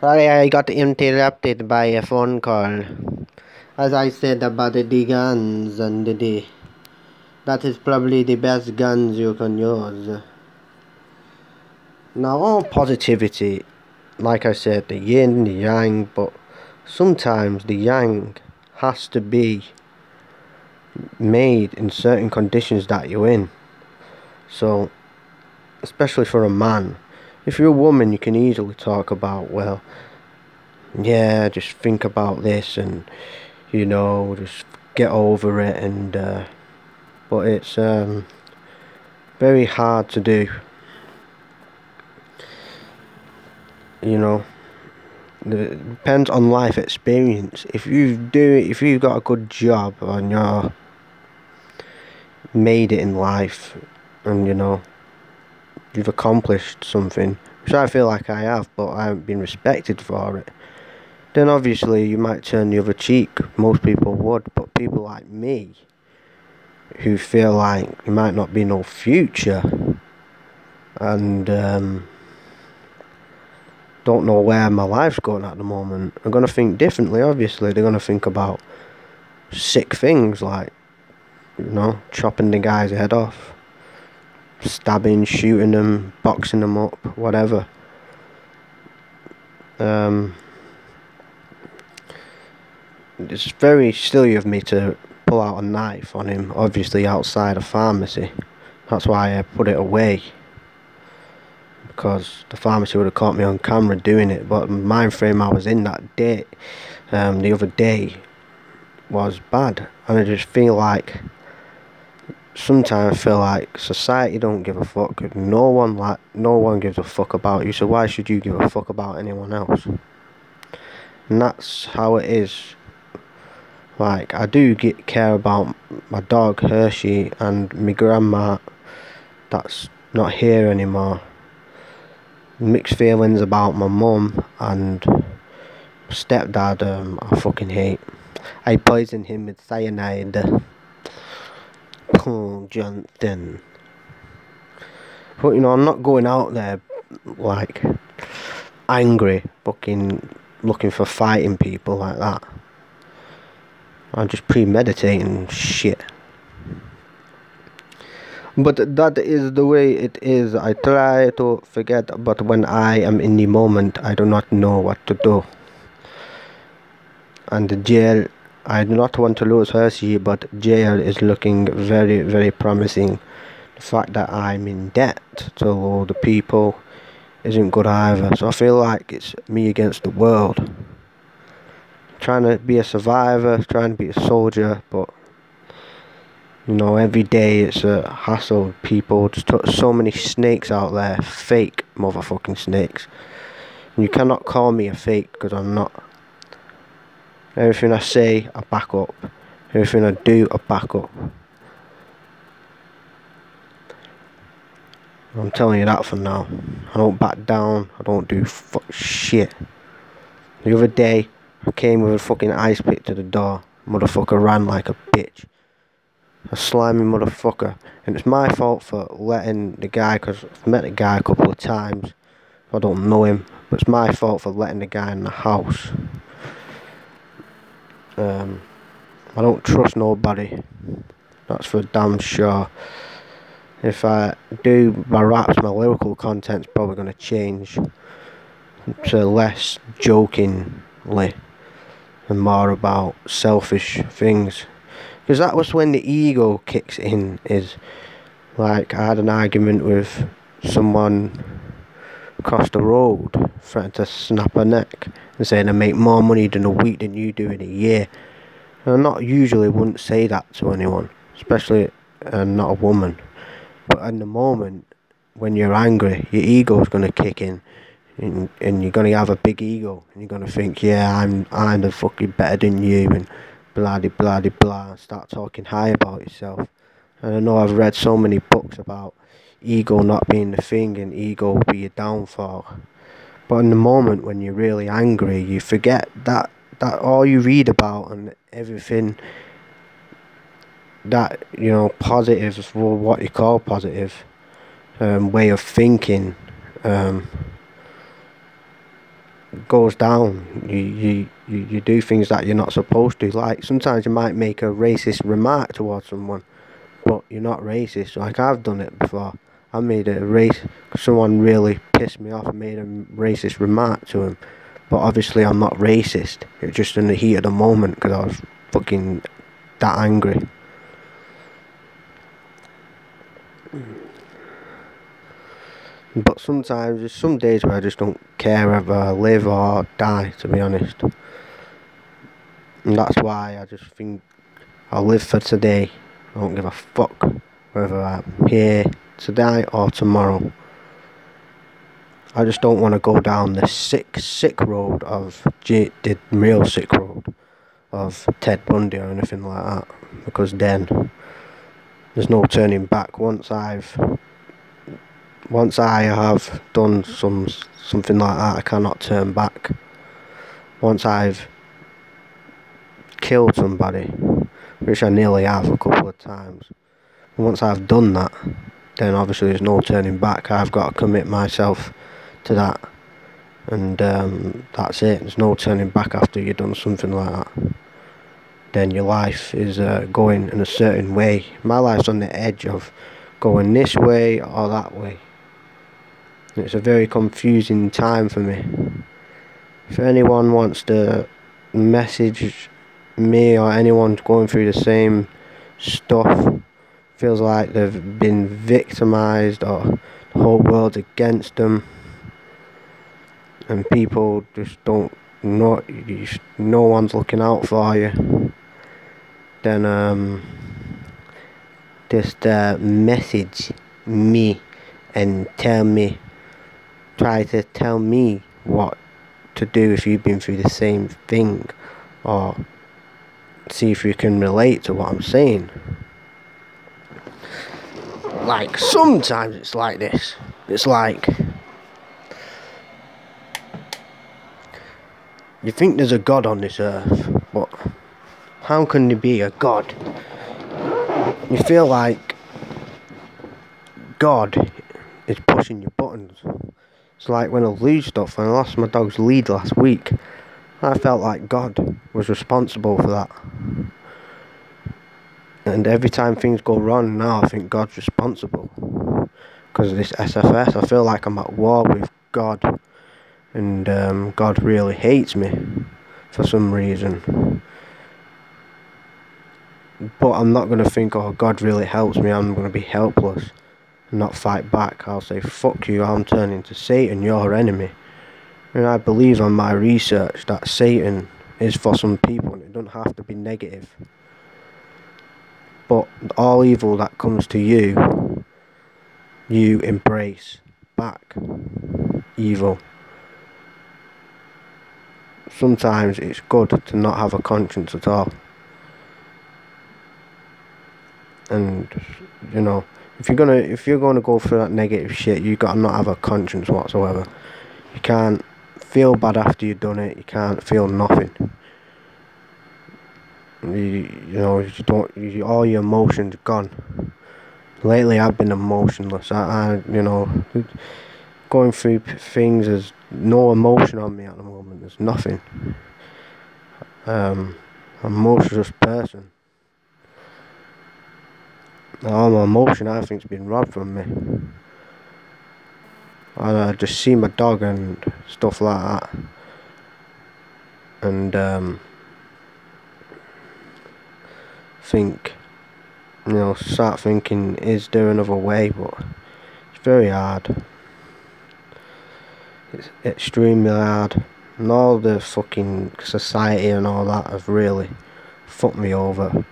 Sorry, I got interrupted by a phone call. As I said about the guns and the... That is probably the best guns you can use. Now, all positivity, like I said, the yin, the yang, but sometimes the yang has to be made in certain conditions that you're in. So, especially for a man, if you're a woman, you can easily talk about, well, yeah, just think about this and, you know, just get over it and, uh, but it's um, very hard to do. You know, it depends on life experience. If you do, if you've got a good job and you're made it in life, and you know, you've accomplished something, which I feel like I have, but I haven't been respected for it, then obviously you might turn the other cheek. Most people would, but people like me, who feel like there might not be no future, and um, don't know where my life's going at the moment, are going to think differently, obviously. They're going to think about sick things like, you know, chopping the guy's head off stabbing, shooting them, boxing them up, whatever. Um, it's very silly of me to pull out a knife on him, obviously outside a pharmacy. That's why I put it away. Because the pharmacy would have caught me on camera doing it. But mind frame I was in that day, um, the other day, was bad. And I just feel like sometimes I feel like society don't give a fuck. No one like no one gives a fuck about you. So why should you give a fuck about anyone else? And that's how it is. Like I do get care about my dog Hershey and my grandma. That's not here anymore. Mixed feelings about my mum and stepdad. Um, I fucking hate. I poisoned him with cyanide. Paul Johnson. But you know, I'm not going out there like angry, fucking looking for fighting people like that. I'm just premeditating shit. But that is the way it is. I try to forget, but when I am in the moment, I do not know what to do. And the jail I do not want to lose Hershey, but jail is looking very, very promising. The fact that I'm in debt to all the people isn't good either. So I feel like it's me against the world. Trying to be a survivor, trying to be a soldier, but you know, every day it's a hassle. People so many snakes out there, fake motherfucking snakes. And you cannot call me a fake because I'm not. Everything I say, I back up. Everything I do, I back up. I'm telling you that for now. I don't back down. I don't do fuck shit. The other day, I came with a fucking ice pick to the door. Motherfucker ran like a bitch. A slimy motherfucker. And it's my fault for letting the guy, because I've met the guy a couple of times. I don't know him. But it's my fault for letting the guy in the house. Um, I don't trust nobody. That's for damn sure. If I do my raps, my lyrical content's probably going to change to less jokingly and more about selfish things. Because that was when the ego kicks in. Is like I had an argument with someone across the road, threatening to snap her neck and saying I make more money in a week than you do in a year. And I not usually wouldn't say that to anyone, especially uh, not a woman. But in the moment, when you're angry, your ego's going to kick in, and, and you're going to have a big ego, and you're going to think, yeah, I'm I'm the fucking better than you, and blah blah de blah, and start talking high about yourself. And I know I've read so many books about ego not being the thing and ego will be your downfall. But in the moment when you're really angry, you forget that that all you read about and everything that you know positive, well, what you call positive um, way of thinking, um, goes down, you, you, you, you do things that you're not supposed to. Like sometimes you might make a racist remark towards someone, but you're not racist. Like I've done it before. I made a race. Someone really pissed me off and made a racist remark to him, but obviously I'm not racist. It's just in the heat of the moment because I was fucking that angry. Mm. But sometimes there's some days where I just don't care whether I live or die, to be honest. And that's why I just think I'll live for today. I don't give a fuck whether I'm here today or tomorrow. I just don't want to go down the sick, sick road of the real sick road of Ted Bundy or anything like that, because then there's no turning back. Once I've once I have done some something like that, I cannot turn back. Once I've killed somebody, which I nearly have a couple of times, once I've done that, then obviously there's no turning back. I've got to commit myself to that, and um, that's it. There's no turning back after you've done something like that. Then your life is uh, going in a certain way. My life's on the edge of going this way or that way. It's a very confusing time for me. If anyone wants to message me or anyone going through the same stuff, feels like they've been victimized or the whole world's against them, and people just don't know, no one's looking out for you, then um, just uh, message me and tell me try to tell me what to do if you've been through the same thing or see if you can relate to what I'm saying. Like sometimes it's like this. It's like you think there's a God on this earth, but how can there be a God? You feel like God is pushing your buttons. It's like when I lose stuff. When I lost my dog's lead last week, I felt like God was responsible for that. And every time things go wrong now, I think God's responsible. Because of this SFS, I feel like I'm at war with God. And um, God really hates me for some reason. But I'm not going to think, oh, God really helps me, I'm going to be helpless not fight back. I'll say, fuck you, I'm turning to Satan, your enemy. And I believe on my research that Satan is for some people and it doesn't have to be negative. But all evil that comes to you, you embrace back evil. Sometimes it's good to not have a conscience at all. And, you know, if you're gonna if you're gonna go through that negative shit, you gotta not have a conscience whatsoever. You can't feel bad after you've done it. You can't feel nothing. You, you know you don't you, all your emotions gone. Lately, I've been emotionless. I, I you know going through things. There's no emotion on me at the moment. There's nothing. Um, I'm emotionless person all my emotion I think's been robbed from me. I just see my dog and stuff like that. And um, think, you know, start thinking, is there another way? But it's very hard. It's extremely hard. And all the fucking society and all that have really fucked me over.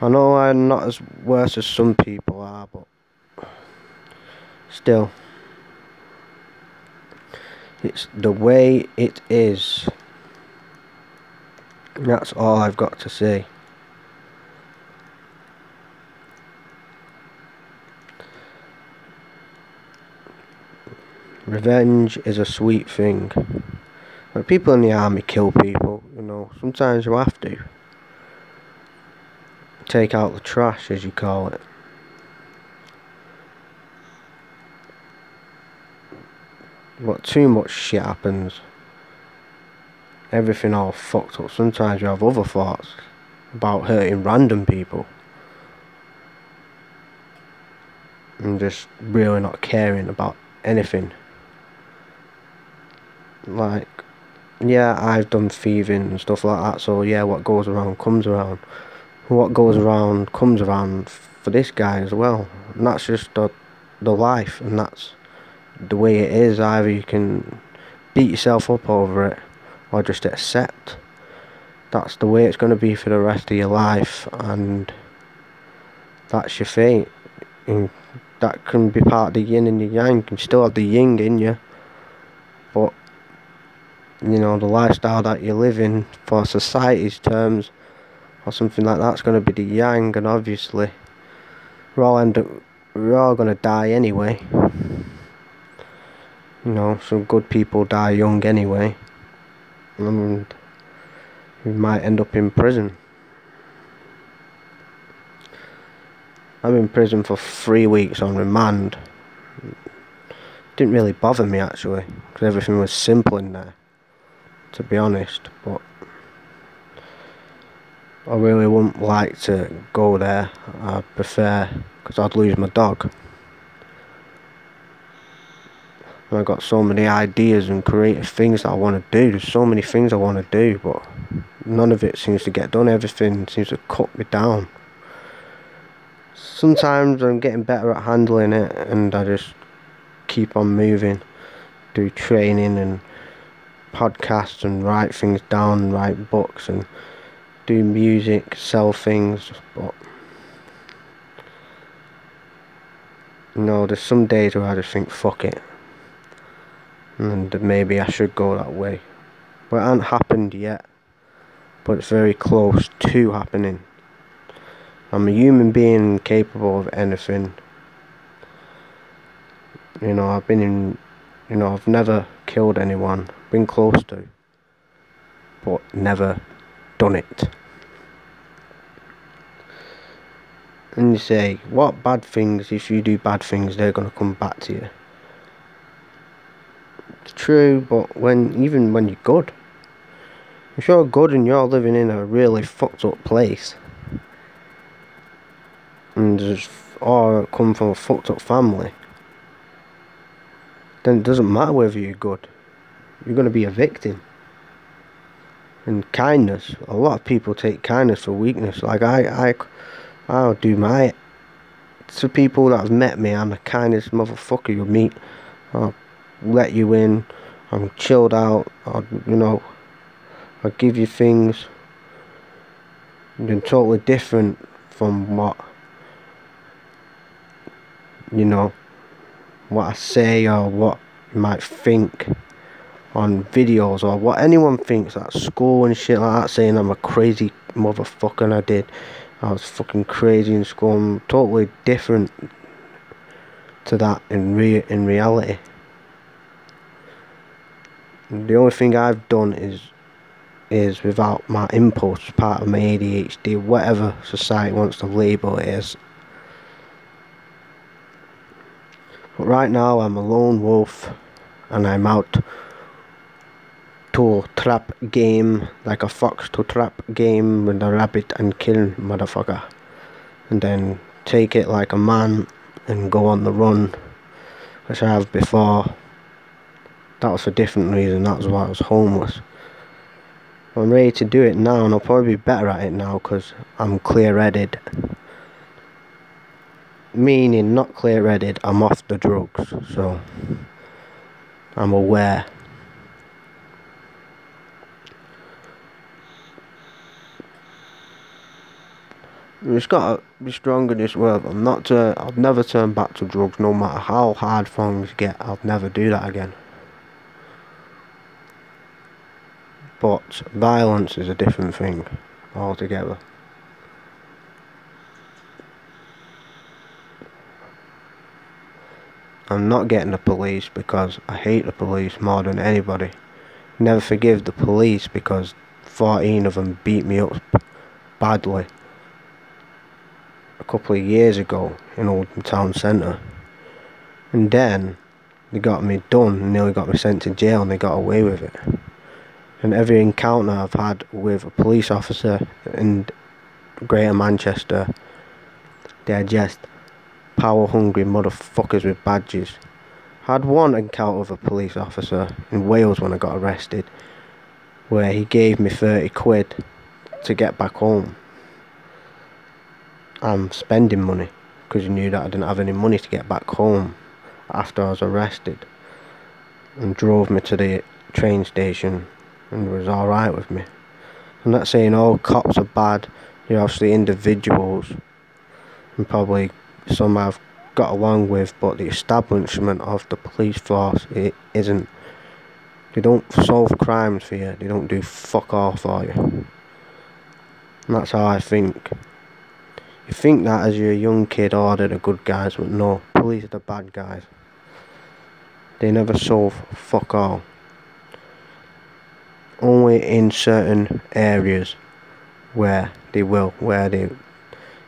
I know I'm not as worse as some people are, but still, it's the way it is. That's all I've got to say. Revenge is a sweet thing. But people in the army kill people, you know, sometimes you have to take out the trash, as you call it. but too much shit happens. Everything all fucked up. Sometimes you have other thoughts about hurting random people. And just really not caring about anything. Like, yeah, I've done thieving and stuff like that, so yeah, what goes around comes around. What goes around comes around for this guy as well. And that's just the, the life, and that's the way it is. Either you can beat yourself up over it, or just accept that's the way it's going to be for the rest of your life, and that's your fate. And that can be part of the yin and the yang. You can still have the yin in you, but you know the lifestyle that you're living for society's terms or something like that's going to be the yang and obviously we're all end up we're all going to die anyway you know some good people die young anyway and we might end up in prison I'm in prison for three weeks on remand didn't really bother me actually because everything was simple in there to be honest, but I really wouldn't like to go there. I'd prefer because I'd lose my dog. I've got so many ideas and creative things that I want to do. There's so many things I want to do, but none of it seems to get done. Everything seems to cut me down. Sometimes I'm getting better at handling it, and I just keep on moving, do training and podcasts and write things down write books and do music, sell things, but know, there's some days where I just think fuck it. And maybe I should go that way. But it hasn't happened yet. But it's very close to happening. I'm a human being capable of anything. You know, I've been in you know, I've never killed anyone been close to, but never done it. And you say, what bad things, if you do bad things, they're going to come back to you. True, but when even when you're good, if you're good and you're living in a really fucked up place, and just or come from a fucked up family, then it doesn't matter whether you're good you're going to be a victim. And kindness, a lot of people take kindness for weakness. Like I, I, I'll do my to people that have met me. I'm the kindest motherfucker you'll meet. I'll let you in. I'm chilled out. I'll, you know, I'll give you things. You're totally different from what you know, what I say or what you might think on videos or what anyone thinks at school and shit like that saying I'm a crazy motherfucker and I did I was fucking crazy in school I'm totally different to that in re in reality the only thing I've done is is without my impulse part of my ADHD whatever society wants to label it as. But right now I'm a lone wolf and I'm out to trap game like a fox to trap game with a rabbit and kill motherfucker. And then take it like a man and go on the run which I have before that was for different reason that was why I was homeless I'm ready to do it now and I'll probably be better at it now because I'm clear-headed meaning not clear-headed I'm off the drugs so I'm aware It's got to be strong in this world. I'm not uh, to, I'll never turn back to drugs no matter how hard things get. I'll never do that again. But violence is a different thing altogether. I'm not getting the police because I hate the police more than anybody. Never forgive the police because 14 of them beat me up badly a couple of years ago in Oldham Town Centre. And then they got me done, nearly got me sent to jail, and they got away with it. And every encounter I've had with a police officer in Greater Manchester, they're just power hungry motherfuckers with badges. I had one encounter with a police officer in Wales when I got arrested, where he gave me 30 quid to get back home. I'm spending money because he knew that I didn't have any money to get back home after I was arrested and drove me to the train station and it was alright with me. I'm not saying all cops are bad, you're obviously individuals and probably some I've got along with, but the establishment of the police force it isn't. They don't solve crimes for you, they don't do fuck all for you. And that's how I think. You think that as you're a young kid, oh, they're the good guys, but no, police are the bad guys. They never solve fuck all. Only in certain areas where they will, where they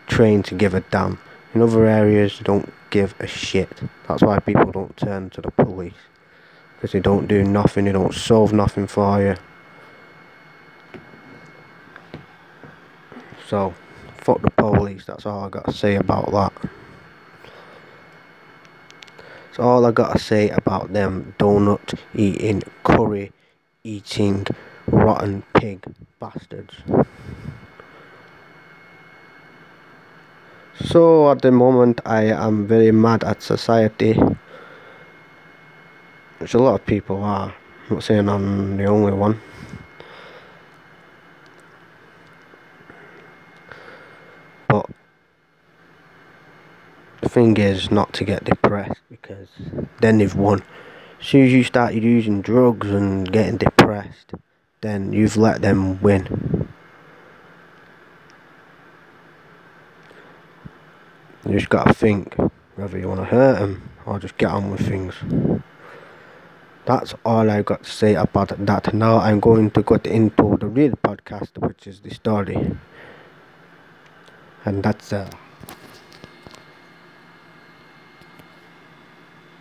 train to give a damn. In other areas, they don't give a shit. That's why people don't turn to the police. Because they don't do nothing, they don't solve nothing for you. So, fuck the police, that's all I got to say about that. That's all I got to say about them donut eating, curry eating, rotten pig bastards. So at the moment I am very mad at society. Which a lot of people are. I'm not saying I'm the only one. But the thing is not to get depressed because then they've won. As soon as you start using drugs and getting depressed, then you've let them win. You just gotta think whether you want to hurt them or just get on with things. That's all I got to say about that. Now I'm going to get into the real podcast, which is the story. And that's uh